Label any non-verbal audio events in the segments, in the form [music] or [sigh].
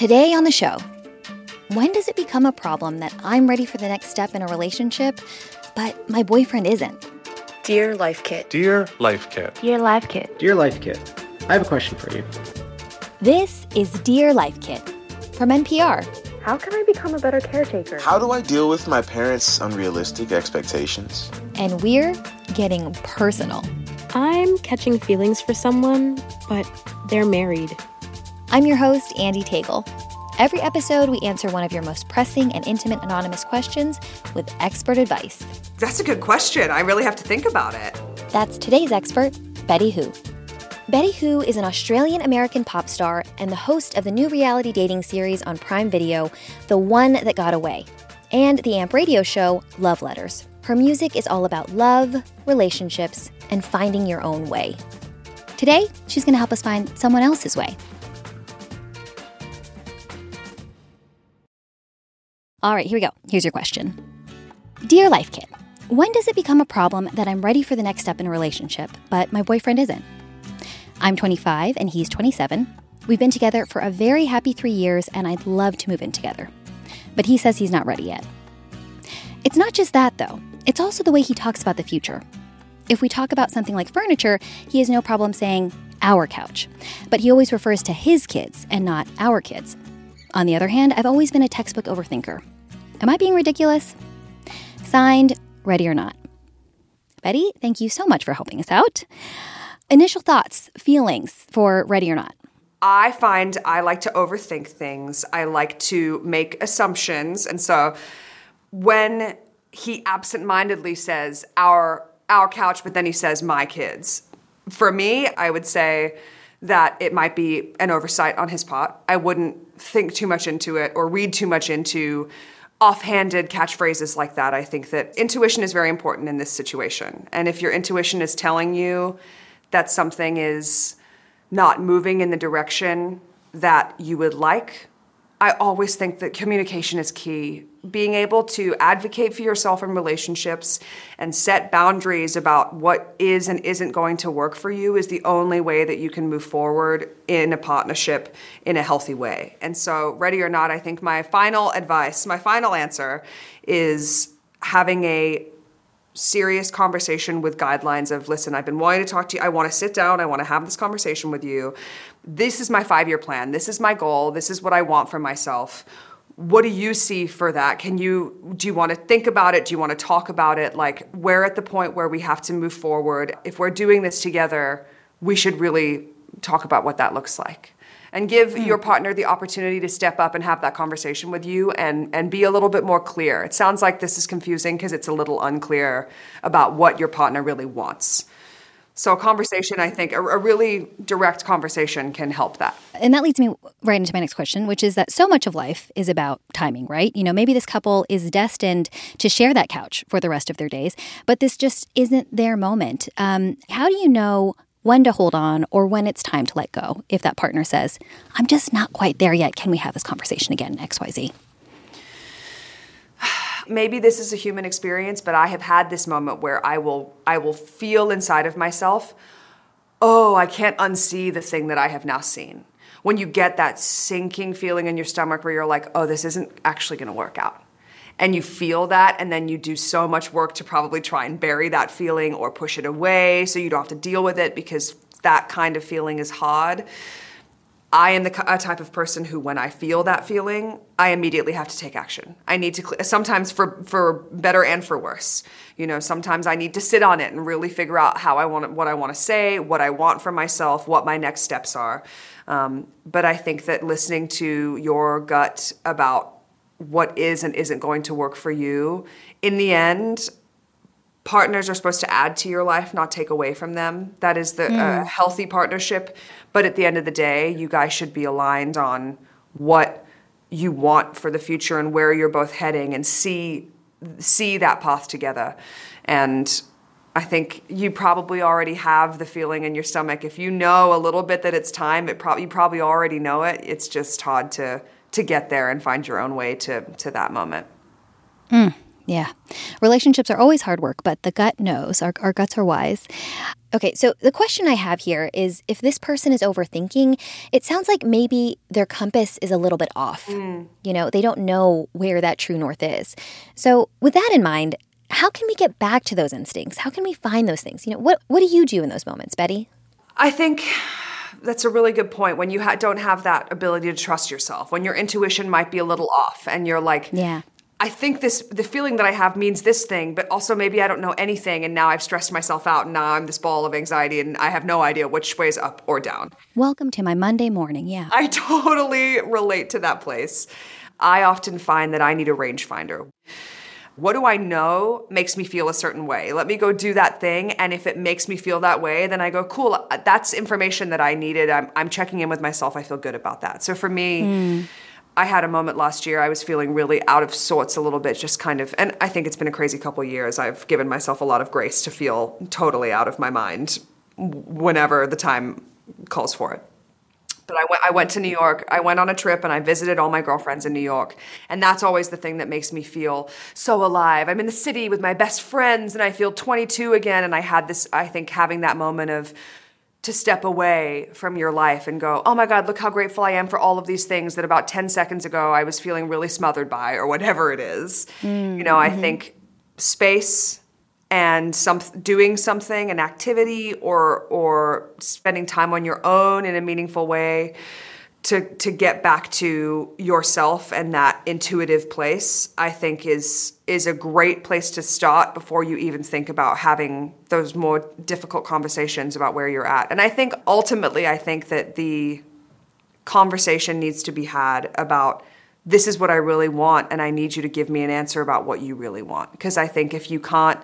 Today on the show, when does it become a problem that I'm ready for the next step in a relationship, but my boyfriend isn't? Dear Life Kit. Dear Life Kit. Dear Life Kit. Dear Life Kit, I have a question for you. This is Dear Life Kit from NPR. How can I become a better caretaker? How do I deal with my parents' unrealistic expectations? And we're getting personal. I'm catching feelings for someone, but they're married. I'm your host, Andee Tagle. Every episode, we answer one of your most pressing and intimate anonymous questions with expert advice. That's a good question. I really have to think about it. That's today's expert, Betty Who. Betty Who is an Australian American pop star and the host of the new reality dating series on Prime Video, The One That Got Away, and the AMP radio show, Love Letters. Her music is all about love, relationships, and finding your own way. Today, she's going to help us find someone else's way. All right, here we go. Here's your question Dear Life Kit, when does it become a problem that I'm ready for the next step in a relationship, but my boyfriend isn't? I'm 25 and he's 27. We've been together for a very happy three years, and I'd love to move in together. But he says he's not ready yet. It's not just that, though, it's also the way he talks about the future. If we talk about something like furniture, he has no problem saying our couch, but he always refers to his kids and not our kids. On the other hand, I've always been a textbook overthinker. Am I being ridiculous? Signed, Ready or Not. Betty, thank you so much for helping us out. Initial thoughts, feelings for Ready or Not. I find I like to overthink things. I like to make assumptions. And so when he absentmindedly says our our couch, but then he says my kids, for me, I would say that it might be an oversight on his part. I wouldn't think too much into it or read too much into offhanded catchphrases like that. I think that intuition is very important in this situation. And if your intuition is telling you that something is not moving in the direction that you would like, I always think that communication is key. Being able to advocate for yourself in relationships and set boundaries about what is and isn't going to work for you is the only way that you can move forward in a partnership in a healthy way. And so, ready or not, I think my final advice, my final answer is having a serious conversation with guidelines of listen i've been wanting to talk to you. I want to sit down. I want to have this conversation with you. This is my five year plan. This is my goal. This is what i want for myself. What do you see for that? Can you do you want to think about it? Do you want to talk about it? Like we're at the point where we have to move forward. If we're doing this together we should really talk about what that looks like and give your partner the opportunity to step up and have that conversation with you and, and be a little bit more clear. It sounds like this is confusing because it's a little unclear about what your partner really wants. So, a conversation, I think, a, a really direct conversation can help that. And that leads me right into my next question, which is that so much of life is about timing, right? You know, maybe this couple is destined to share that couch for the rest of their days, but this just isn't their moment. Um, how do you know when to hold on or when it's time to let go if that partner says, I'm just not quite there yet. Can we have this conversation again? XYZ. [sighs] Maybe this is a human experience, but I have had this moment where I will I will feel inside of myself, oh, I can't unsee the thing that I have now seen. When you get that sinking feeling in your stomach where you're like, oh, this isn't actually gonna work out and you feel that and then you do so much work to probably try and bury that feeling or push it away so you don't have to deal with it because that kind of feeling is hard. I am the type of person who, when I feel that feeling, I immediately have to take action. I need to, sometimes for, for better and for worse. You know, sometimes I need to sit on it and really figure out how I want, what I want to say, what I want for myself, what my next steps are. Um, but I think that listening to your gut about what is and isn't going to work for you. In the end, partners are supposed to add to your life, not take away from them. That is the mm. uh, healthy partnership. But at the end of the day, you guys should be aligned on what you want for the future and where you're both heading and see see that path together. And I think you probably already have the feeling in your stomach. If you know a little bit that it's time, it probably you probably already know it. It's just hard to to get there and find your own way to to that moment. Mm, Yeah. Relationships are always hard work, but the gut knows. Our, our guts are wise. Okay, so the question I have here is if this person is overthinking, it sounds like maybe their compass is a little bit off. You know, they don't know where that true north is. So, with that in mind, how can we get back to those instincts? How can we find those things? You know, what what do you do in those moments, Betty? I think that's a really good point when you ha- don't have that ability to trust yourself, when your intuition might be a little off and you're like, Yeah. I think this, the feeling that I have means this thing, but also maybe I don't know anything and now I've stressed myself out and now I'm this ball of anxiety and I have no idea which way is up or down. Welcome to my Monday morning. Yeah. I [laughs] totally relate to that place. I often find that I need a rangefinder. What do I know makes me feel a certain way? Let me go do that thing. And if it makes me feel that way, then I go, cool, uh, that's information that I needed. I'm, I'm checking in with myself. I feel good about that. So for me, hmm. I had a moment last year. I was feeling really out of sorts a little bit, just kind of, and I think it's been a crazy couple years. I've given myself a lot of grace to feel totally out of my mind whenever the time calls for it. But I went, I went to New York. I went on a trip and I visited all my girlfriends in New York. And that's always the thing that makes me feel so alive. I'm in the city with my best friends and I feel 22 again. And I had this, I think, having that moment of to step away from your life and go, oh my God, look how grateful I am for all of these things that about 10 seconds ago I was feeling really smothered by or whatever it is. You know, I mm-hmm. think space and some doing something, an activity, or or spending time on your own in a meaningful way to to get back to yourself and that intuitive place, I think is is a great place to start before you even think about having those more difficult conversations about where you're at. And I think ultimately I think that the conversation needs to be had about this is what I really want and I need you to give me an answer about what you really want because I think if you can't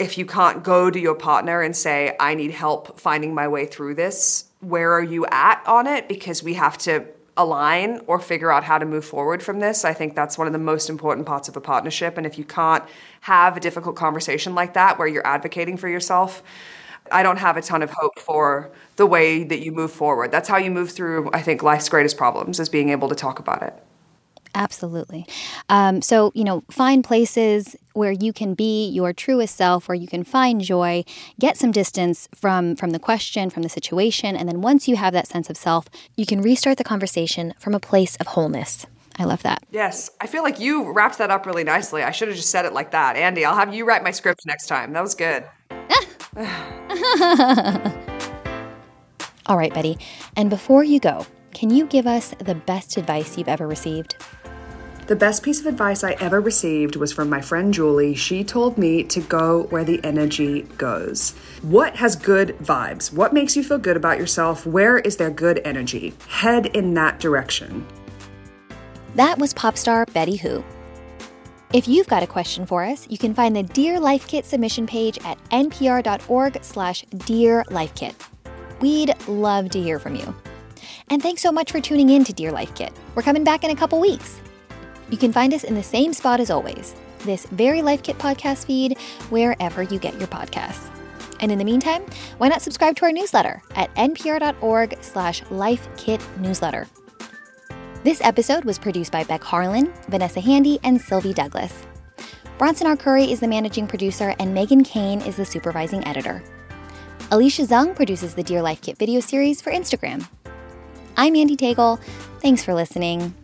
if you can't go to your partner and say I need help finding my way through this where are you at on it because we have to align or figure out how to move forward from this I think that's one of the most important parts of a partnership and if you can't have a difficult conversation like that where you're advocating for yourself I don't have a ton of hope for the way that you move forward. That's how you move through, I think, life's greatest problems is being able to talk about it. Absolutely. Um, so, you know, find places where you can be your truest self, where you can find joy, get some distance from from the question, from the situation, and then once you have that sense of self, you can restart the conversation from a place of wholeness. I love that. Yes, I feel like you wrapped that up really nicely. I should have just said it like that. Andee, I'll have you write my script next time. That was good. [laughs] All right, Betty. And before you go, can you give us the best advice you've ever received? The best piece of advice I ever received was from my friend Julie. She told me to go where the energy goes. What has good vibes? What makes you feel good about yourself? Where is there good energy? Head in that direction. That was pop star Betty Who. If you've got a question for us, you can find the Dear Life Kit submission page at npr.org slash Dear Life Kit. We'd love to hear from you. And thanks so much for tuning in to Dear Life Kit. We're coming back in a couple weeks. You can find us in the same spot as always, this very Life Kit podcast feed, wherever you get your podcasts. And in the meantime, why not subscribe to our newsletter at npr.org slash lifekitnewsletter. This episode was produced by Beck Harlan, Vanessa Handy, and Sylvie Douglis. Bronson Arcuri is the managing producer, and Megan Kane is the supervising editor. Alicia Zung produces the Dear Life Kit video series for Instagram. I'm Andee Tagle. Thanks for listening.